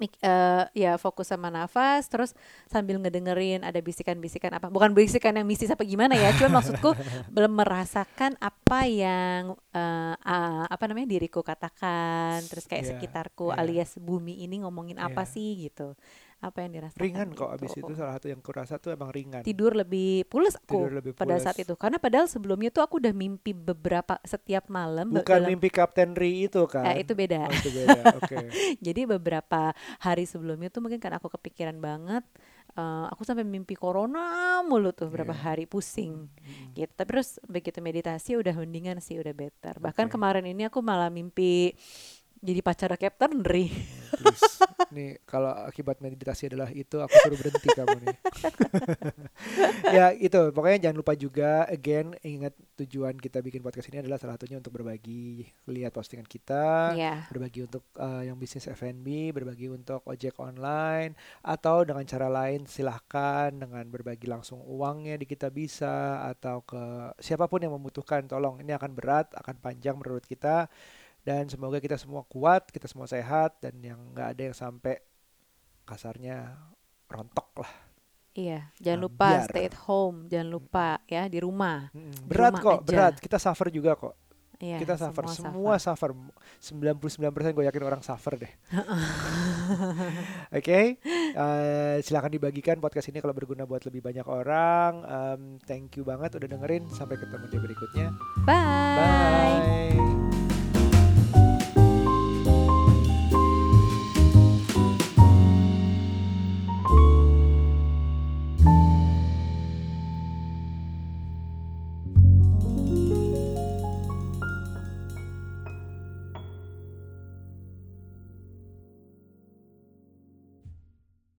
Speaker 1: eh, ya fokus sama nafas terus sambil ngedengerin ada bisikan-bisikan apa bukan bisikan yang mistis apa gimana ya cuman maksudku belum merasakan apa yang eh, ah, apa namanya diriku katakan. Terus kayak
Speaker 2: Iya,
Speaker 1: sekitarku
Speaker 2: iya.
Speaker 1: alias bumi ini ngomongin apa
Speaker 2: Iya.
Speaker 1: sih gitu apa yang dirasakan
Speaker 2: ringan kok abis
Speaker 1: gitu.
Speaker 2: itu salah satu yang kurasa tuh emang ringan
Speaker 1: tidur lebih pules aku
Speaker 2: Tidur lebih
Speaker 1: pada
Speaker 2: pules.
Speaker 1: saat itu karena padahal sebelumnya tuh aku udah mimpi beberapa setiap malam
Speaker 2: bukan
Speaker 1: dalam-
Speaker 2: mimpi Kapten Ri itu kan
Speaker 1: eh, itu beda
Speaker 2: oh, itu beda oke
Speaker 1: Jadi beberapa hari sebelumnya tuh mungkin kan aku kepikiran banget, eh, aku sampai mimpi corona mulu tuh berapa
Speaker 2: Iya.
Speaker 1: hari pusing
Speaker 2: Mm-mm.
Speaker 1: gitu. Tapi terus begitu meditasi udah mendingan sih, udah better. Bahkan
Speaker 2: Oke.
Speaker 1: kemarin ini aku malah mimpi jadi pacar Captain Ri.
Speaker 2: Please. nih kalau akibat meditasi adalah itu aku suruh berhenti kamu nih. ya itu pokoknya jangan lupa juga again ingat tujuan kita bikin podcast ini adalah salah satunya untuk berbagi lihat postingan kita,
Speaker 1: Iya.
Speaker 2: berbagi untuk uh, yang bisnis F&B, berbagi untuk ojek online atau dengan cara lain silahkan dengan berbagi langsung uangnya di kita bisa atau ke siapa pun yang membutuhkan tolong ini akan berat akan panjang menurut kita dan semoga kita semua kuat kita semua sehat dan yang nggak ada yang sampai kasarnya rontok lah
Speaker 1: Iya, jangan lupa
Speaker 2: Ambiar.
Speaker 1: stay at home, jangan lupa ya di rumah.
Speaker 2: Mm-mm.
Speaker 1: Di
Speaker 2: berat
Speaker 1: rumah
Speaker 2: kok
Speaker 1: aja.
Speaker 2: berat kita suffer juga kok
Speaker 1: Iya,
Speaker 2: kita suffer
Speaker 1: semua
Speaker 2: semua suffer 99% gue yakin orang suffer deh oke eh, silakan dibagikan podcast ini kalau berguna buat lebih banyak orang Em, thank you banget udah dengerin sampai ketemu di berikutnya
Speaker 1: Bye.
Speaker 2: bye